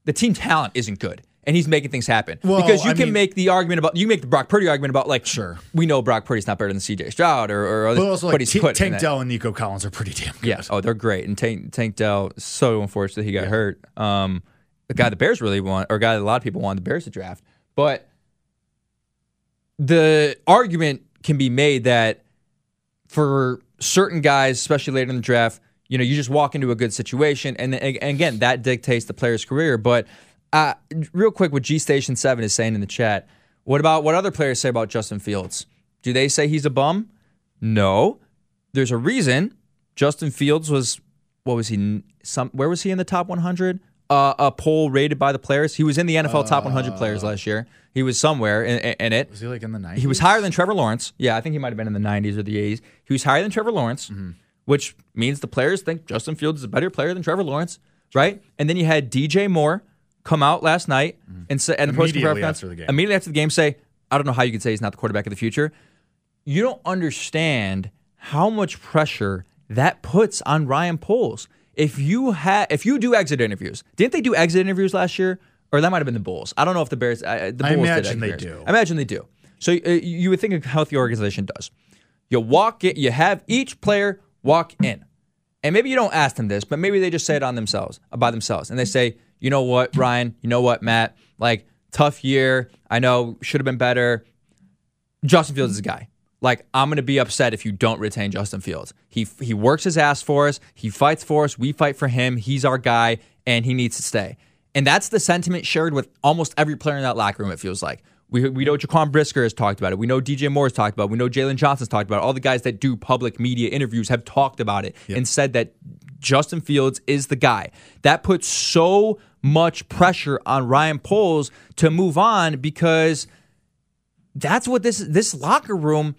the team talent isn't good, and he's making things happen. Well, because you I can mean- make the argument about you make the Brock Purdy argument about like Sure. we know Brock Purdy's not better than C.J. Stroud or, or other, But also, like he's T- Tank Dell and Nico Collins are pretty damn good. Yeah. Oh, they're great. And Tank Tank Dell, so unfortunate he got hurt. Um, the guy the Bears really want, or a guy that a lot of people want the Bears to draft. But the argument can be made that for certain guys, especially later in the draft, you know, you just walk into a good situation, and, and again, that dictates the player's career. But uh, real quick, what G Station Seven is saying in the chat, what about what other players say about Justin Fields? Do they say he's a bum? No. There's a reason. Justin Fields was what was he? Some where was he in the top 100? Uh, a poll rated by the players. He was in the NFL top 100 players last year. He was somewhere in, in it. Was he like in the 90s? He was higher than Trevor Lawrence. Yeah, I think he might have been in the 90s or the 80s. He was higher than Trevor Lawrence, Mm-hmm. which means the players think Justin Fields is a better player than Trevor Lawrence, right? And then you had DJ Moore come out last night and say, and the post Mm-hmm. Immediately after the game. immediately after the game say, I don't know how you could say he's not the quarterback of the future. You don't understand how much pressure that puts on Ryan Poles. If you have, if you do exit interviews, didn't they do exit interviews last year? Or that might have been the Bulls. I don't know if the Bears. Uh, the I imagine they do. I imagine they do. So uh, you would think a healthy organization does. You walk in, you have each player walk in. And maybe you don't ask them this, but maybe they just say it on themselves, by themselves. And they say, you know what, Ryan, you know what, Matt, like tough year. I know should have been better. Justin Fields is a guy. Like I'm going to be upset if you don't retain Justin Fields. He he works his ass for us. He fights for us. We fight for him. He's our guy, and he needs to stay. And that's the sentiment shared with almost every player in that locker room. It feels like we we know Jaquan Brisker has talked about it. We know DJ Moore has talked about it. We know Jaylon Johnson's talked about it. All the guys that do public media interviews have talked about it and said that Justin Fields is the guy. That puts so much pressure on Ryan Poles to move on because that's what this this locker room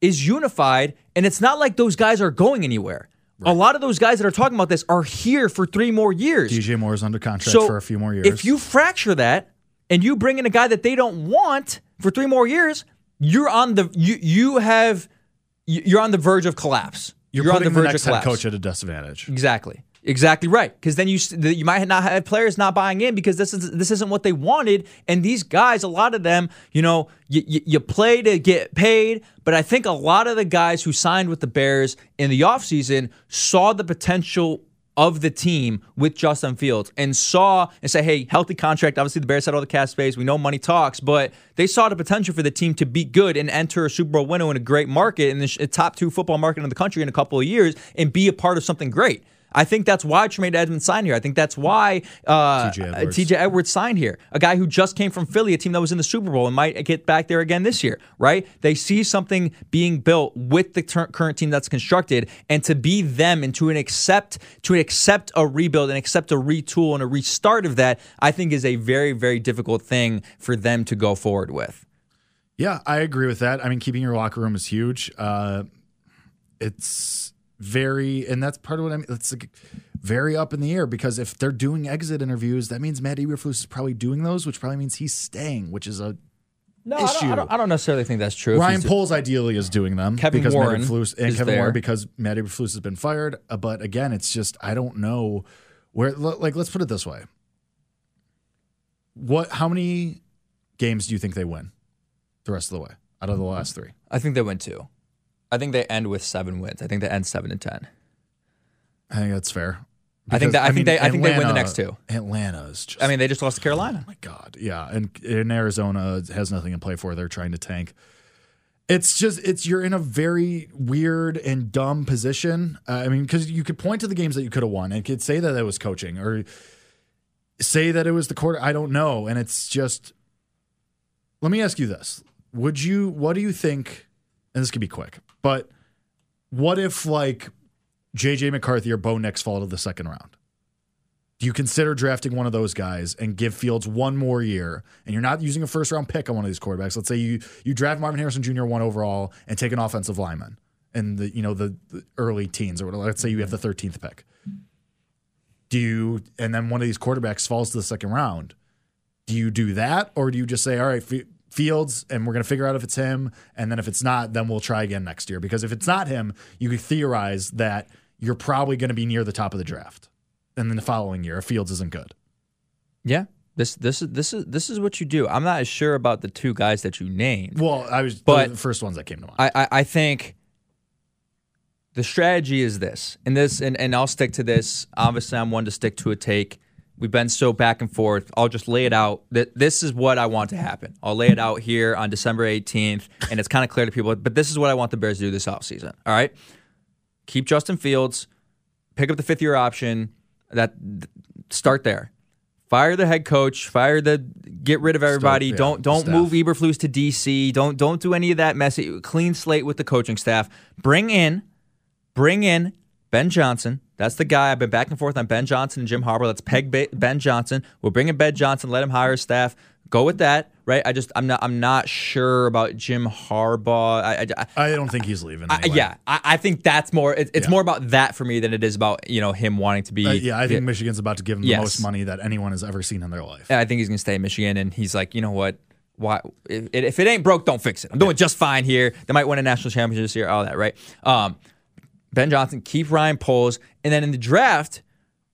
is unified and it's not like those guys are going anywhere a lot of those guys that are talking about this are here for three more years DJ Moore is under contract so for a few more years. if you fracture that and you bring in a guy that they don't want for three more years you're on the you you have you- you're on the verge of collapse you're, on the putting the, verge next of head collapse coach at a disadvantage. Exactly. Exactly right. Because then you you might not have players not buying in because this is this isn't what they wanted. And these guys, a lot of them, you know, you, you, you play to get paid. But I think a lot of the guys who signed with the Bears in the offseason saw the potential of the team with Justin Fields and saw and say, hey, healthy contract. Obviously, the Bears had all the cash space. We know money talks, but they saw the potential for the team to be good and enter a Super Bowl winner in a great market in the top two football market in the country in a couple of years and be a part of something great. I think that's why Tremaine Edmunds signed here. I think that's why uh, TJ Edwards. TJ Edwards signed here. A guy who just came from Philly, a team that was in the Super Bowl and might get back there again this year, right? They see something being built with the ter- current team that's constructed, and to be them and to an accept to accept a rebuild and accept a retool and a restart of that, I think is a very very difficult thing for them to go forward with. Yeah, I agree with that. I mean, keeping your locker room is huge. Uh, it's very, and that's part of what I mean. It's like very up in the air because if they're doing exit interviews, that means Matt Eberflus is probably doing those, which probably means he's staying, which is a No, I don't, I, Issue. don't, I don't necessarily think that's true. Ryan Poles ideally is doing them Kevin because Warren Matt Eberflus and Kevin there. Warren because Matt Eberflus has been fired. Uh, but again, it's just I don't know where. Like, let's put it this way: what? How many games do you think they win the rest of the way out of the last three? I think they win two. I think they end with seven wins. I think they end seven and ten. I think that's fair. I think that- I think they- I think they win the next two. Atlanta is just. I mean, they just lost to Carolina. my God, yeah, and in Arizona has nothing to play for. They're trying to tank. It's just it's you're in a very weird and dumb position. Uh, I mean, because you could point to the games that you could have won and could say that it was coaching or say that it was the quarter. I don't know, and it's just. Let me ask you this: Would you? What do you think? And this could be quick, but what if like JJ McCarthy or Bo Nix fall to the second round? Do you consider drafting one of those guys and give Fields one more year? And you're not using a first round pick on one of these quarterbacks. Let's say you you draft Marvin Harrison Jr. one overall and take an offensive lineman in the you know the, the early teens or whatever. Let's say you have the 13th pick. Do you and then one of these quarterbacks falls to the second round? Do you do that or do you just say all right? Fields, and we're going to figure out if it's him. And then if it's not, then we'll try again next year. Because if it's not him, you could theorize that you're probably going to be near the top of the draft. And then the following year, if Fields isn't good. Yeah. This this is this is this is what you do. I'm not as sure about the two guys that you named. Well, I was But- the first ones that came to mind. I, I, I think the strategy is this, and this, and, and I'll stick to this. Obviously, I'm one to stick to a take. We've been so back and forth. I'll just lay it out. That this is what I want to happen. I'll lay it out here on December 18th, and it's kind of clear to people. But this is what I want the Bears to do this offseason. All right, keep Justin Fields, pick up the fifth year option. That start there. Fire the head coach. Fire the. Get rid of everybody. yeah, don't don't move Eberflus to DC. Don't don't do any of that messy. Clean slate with the coaching staff. Bring in, bring in Ben Johnson. That's the guy. I've been back and forth on Ben Johnson and Jim Harbaugh. Let's peg Ba- Ben Johnson. We'll bring in Ben Johnson. Let him hire his staff. Go with that, right? I just I'm not I'm not sure about Jim Harbaugh. I, I, I don't think he's leaving. I, yeah, I, I think that's more. It, it's Yeah. more about that for me than it is about you know him wanting to be. Uh, yeah, I think Michigan's about to give him the Yes. most money that anyone has ever seen in their life. I think he's going to stay in Michigan, and he's like, you know what? Why? If, if it ain't broke, don't fix it. I'm doing just fine here. They might win a national championship this year. All that, right? Um, ben Johnson, keep Ryan Poles, and then in the draft,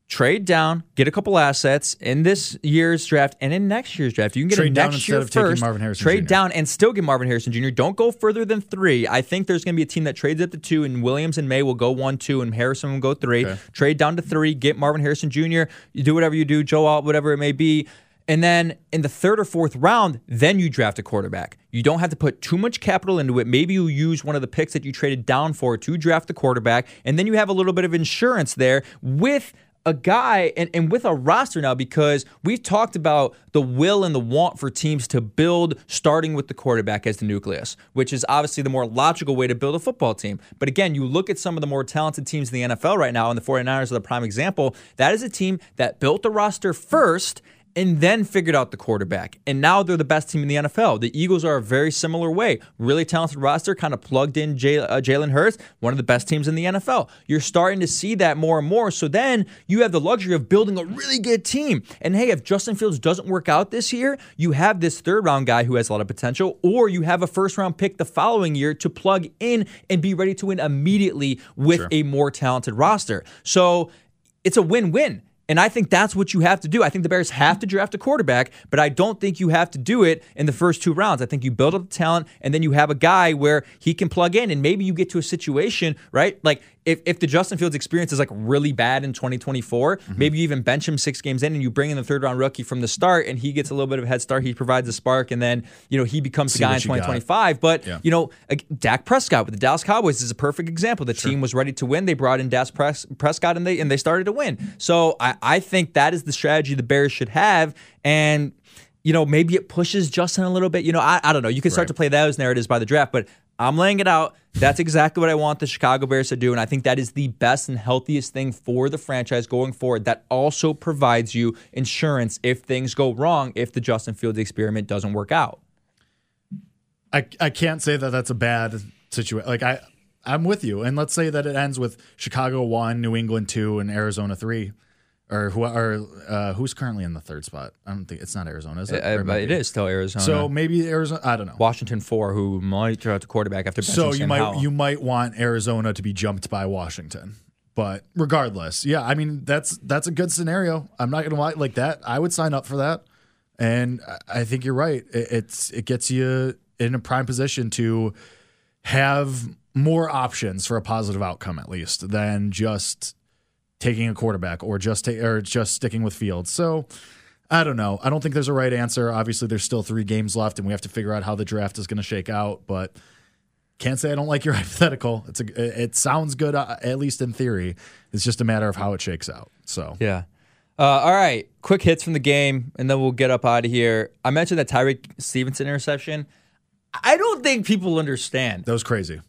trade down, get a couple assets in this year's draft and in next year's draft. You can get Trade a down next instead year of taking first. Marvin Harrison trade Jr.. down and still get Marvin Harrison Jr. Don't go further than three. I think there's going to be a team that trades up to two, and Williams and Maye will go one, two, and Harrison will go three. Trade down to three, get Marvin Harrison Jr. You do whatever you do, Joe Alt, whatever it may be. And then in the third or fourth round, then you draft a quarterback. You don't have to put too much capital into it. Maybe you use one of the picks that you traded down for to draft the quarterback, and then you have a little bit of insurance there with a guy and, and with a roster now because we've talked about the will and the want for teams to build starting with the quarterback as the nucleus, which is obviously the more logical way to build a football team. But again, you look at some of the more talented teams in the NFL right now, and the 49ers are the prime example. That is a team that built the roster first and then figured out the quarterback. And now they're the best team in the NFL. The Eagles are a very similar way. Really talented roster, kind of plugged in Jay, uh, Jalen Hurts, one of the best teams in the NFL. You're starting to see that more and more. So then you have the luxury of building a really good team. And hey, if Justin Fields doesn't work out this year, you have this third round guy who has a lot of potential, or you have a first round pick the following year to plug in and be ready to win immediately with a more talented roster. So it's a win win. And I think that's what you have to do. I think the Bears have to draft a quarterback, but I don't think you have to do it in the first two rounds. I think you build up the talent and then you have a guy where he can plug in and maybe you get to a situation, right? Like if, if the Justin Fields experience is like really bad in 2024, Mm-hmm. maybe you even bench him six games in and you bring in the third round rookie from the start and he gets a little bit of a head start. He provides a spark and then, you know, he becomes See the guy in what you got. 2025. But, Yeah. you know, Dak Prescott with the Dallas Cowboys is a perfect example. The team was ready to win. They brought in Dak Pres- Prescott and they and they started to win. So I, I think that is the strategy the Bears should have. And you know, maybe it pushes Justin a little bit. You know, I, I don't know. You can start to play those narratives by the draft, but I'm laying it out. That's exactly what I want the Chicago Bears to do. And I think that is the best and healthiest thing for the franchise going forward. That also provides you insurance if things go wrong, if the Justin Fields experiment doesn't work out. I, I can't say that that's a bad situation. Like I, I'm with you. And let's say that it ends with Chicago one, New England two, and Arizona three, or who are uh, who's currently in the third spot? I don't think it's not Arizona, is it? Or Uh, might it be. is still Arizona. So maybe Arizona. I don't know. Washington four, who might throw out the quarterback after. So you Sam might Howell. you might want Arizona to be jumped by Washington. But regardless, yeah, I mean that's that's a good scenario. I'm not gonna lie, like that. I would sign up for that, and I- I think you're right. It, it's it gets you in a prime position to have more options for a positive outcome, at least, than just taking a quarterback or just ta- or just sticking with Fields. So I don't know. I don't think there's a right answer. Obviously, there's still three games left, and we have to figure out how the draft is going to shake out. But can't say I don't like your hypothetical. It's a it sounds good uh, at least in theory. It's just a matter of how it shakes out. So Yeah. Uh, all right. Quick hits from the game, and then we'll get up out of here. I mentioned that Tyrique Stevenson interception. I don't think people understand. that was crazy.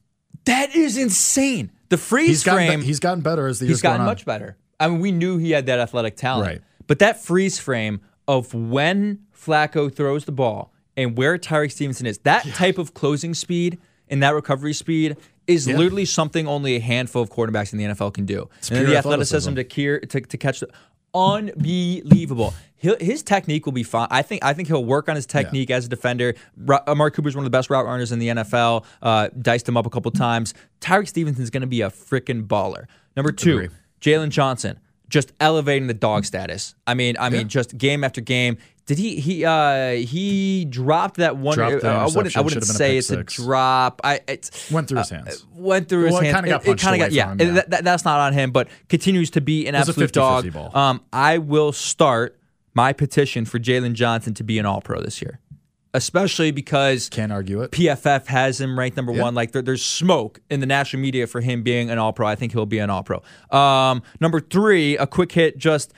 That is insane. The freeze He's gotten frame. he's gotten better as the years he's gotten much better. I mean, we knew he had that athletic talent. Right. But that freeze frame of when Flacco throws the ball and where Tyrique Stevenson is, that type of closing speed and that recovery speed is Yeah. literally something only a handful of quarterbacks in the NFL can do. and pure the athleticism athleticism. to, keer, to to catch the unbelievable. He'll, his technique will be fine. I think I think he'll work on his technique as a defender. Uh, Mark Cooper's one of the best route runners in the NFL. Uh, diced him up a couple times. Tyrique Stevenson's going to be a freaking baller. Number two, Jaylon Johnson. Just elevating the dog status. I mean, I mean, just game after game. Did he he uh he dropped that one? Dropped uh, I wouldn't I wouldn't should've a say it's six. a drop. I it's Went through his hands. went through his Well, it kinda got it, away got yeah. him, yeah. That, that- that's not on him, but continues to be an absolute 50-50 dog. Um, I will start my petition for Jaylon Johnson to be an All Pro this year, especially because Can't argue it. PFF has him ranked number Yeah. one. Like there, there's smoke in the national media for him being an All Pro. I think he'll be an All Pro. Um, number three, a quick hit. Just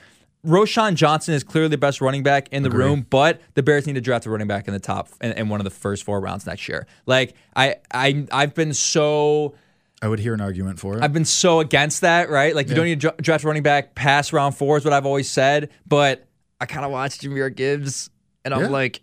Roschon Johnson is clearly the best running back in the room, but the Bears need to draft a running back in the top in, in one of the first four rounds next year. Like I, I, I've been so. I would hear an argument for it. I've been so against that, right? Like you don't need to draft running back past round four is what I've always said. But I kind of watched Jahmyr Gibbs, and I'm Yeah. like,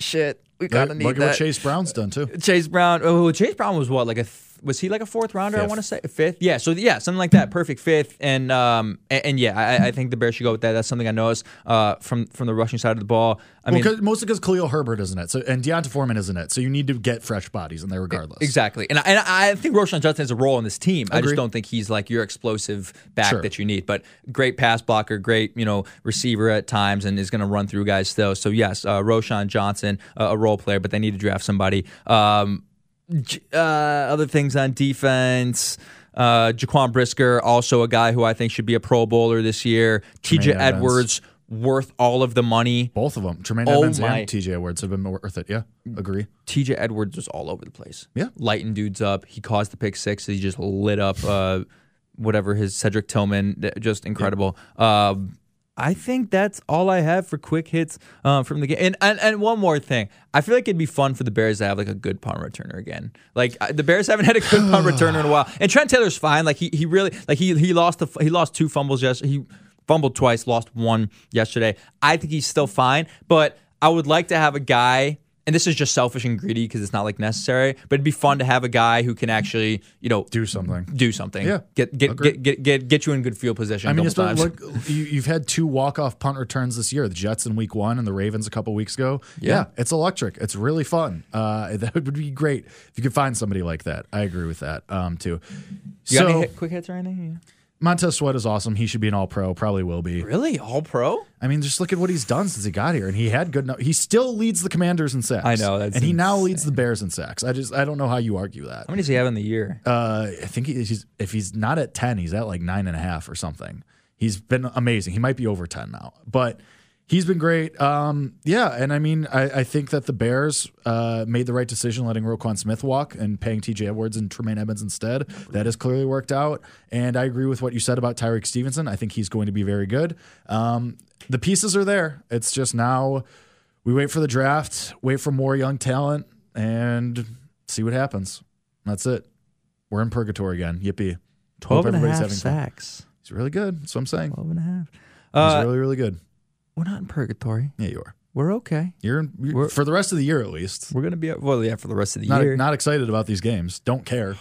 shit, we Look- kind of need look at that. what Chase Brown's done too. Chase Brown. Oh, Chase Brown was what? Like a th- was he like a fourth rounder? I want to say fifth. Yeah. So yeah, something like that. Perfect fifth. And um and, and yeah, I, I think the Bears should go with that. That's something I noticed uh from from the rushing side of the ball. I well, mean. mostly because Khalil Herbert isn't it, so and D'Onta Foreman isn't it, so you need to get fresh bodies in there regardless. Exactly, and I, and I think Roschon Johnson has a role in this team. I just don't think he's like your explosive back Sure. that you need. But great pass blocker, great you know receiver at times, and is going to run through guys though. So yes, uh, Roschon Johnson, uh, a role player, but they need to draft somebody. Um, uh, other things on defense. Uh, Jaquan Brisker, also a guy who I think should be a Pro Bowler this year. TJ Edwards, worth all of the money. Both of them, Tremaine Oh my- and T.J. Edwards, have been worth it. Yeah, agree. TJ Edwards was all over the place. Yeah. Lighting dudes up. He caused the pick six. He just lit up uh, whatever his Cedric Tillman. Just incredible. Um, I think that's all I have for quick hits um, from the game. And, and and one more thing, I feel like it'd be fun for the Bears to have like a good punt returner again. Like the Bears haven't had a good punt returner in a while. And Trent Taylor's fine. Like he he really like he he lost the he lost two fumbles yesterday. He fumbled twice, lost one yesterday. I think he's still fine, but I would like to have a guy. And this is just selfish and greedy because it's not like necessary, but it'd be fun to have a guy who can actually, you know, Do something. do something. Yeah. get get get, get get get you in good field position. I mean, couple look, you, you've had two walk-off punt returns this year: the Jets in Week One and the Ravens a couple weeks ago. Yeah. it's electric. It's really fun. Uh, that would be great if you could find somebody like that. I agree with that um, too. You got so any hit, quick hits or anything? Montez Sweat is awesome. He should be an All-Pro. Probably will be. Really, all pro? I mean, just look at what he's done since he got here, and he had good. No- he still leads the Commanders in sacks. I know, that's and he now leads the Bears in sacks. I just I don't know how you argue that. How many does he have in the year? Uh, I think he's if he's not at ten, he's at like nine and a half or something. He's been amazing. He might be over ten now, but he's been great. Um, yeah, and I mean, I, I think that the Bears uh, made the right decision letting Roquan Smith walk and paying T.J. Edwards and Tremaine Evans instead. That has clearly worked out, and I agree with what you said about Tyrique Stevenson. I think he's going to be very good. Um, the pieces are there. It's just now we wait for the draft, wait for more young talent, and see what happens. That's it. We're in purgatory again. Yippee. 12 and a half having fun. sacks. He's really good. That's what I'm saying. 12 and a half. He's Uh, really, really good. We're not in purgatory. Yeah, you are. We're okay. You're, in, you're- We're- for the rest of the year at least. We're gonna be well, yeah, for the rest of the Not year. not excited about these games. Don't care.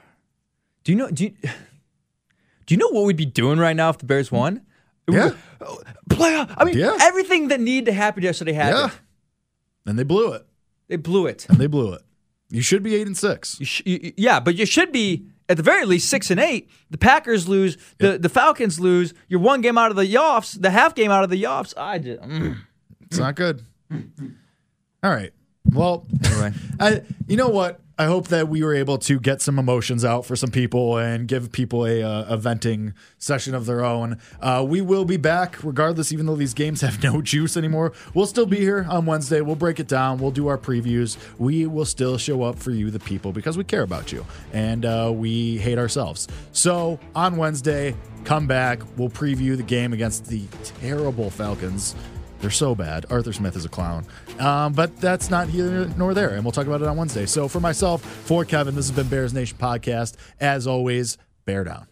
do you know? Do you, do you know what we'd be doing right now if the Bears won? Yeah. Playoff. I mean, Yeah. everything that needed to happen yesterday happened. Yeah. And they blew it. They blew it. And they blew it. You should be eight and six. You sh- you- yeah, but you should be at the very least six and eight. The Packers lose. The the Falcons lose. You're one game out of the Yoffs. The half game out of the Yoffs. I just. mm. It's not good. All right. Well, Anyway. I you know what? I hope that we were able to get some emotions out for some people and give people a, uh, a venting session of their own. Uh, we will be back regardless, even though these games have no juice anymore. We'll still be here on Wednesday. We'll break it down. We'll do our previews. We will still show up for you, the people, because we care about you and uh, we hate ourselves. So on Wednesday, come back. We'll preview the game against the terrible Falcons. They're so bad. Arthur Smith is a clown. Um, but that's not here nor there. And we'll talk about it on Wednesday. So for myself, for Kevin, this has been Bears Nation Podcast. As always, bear down.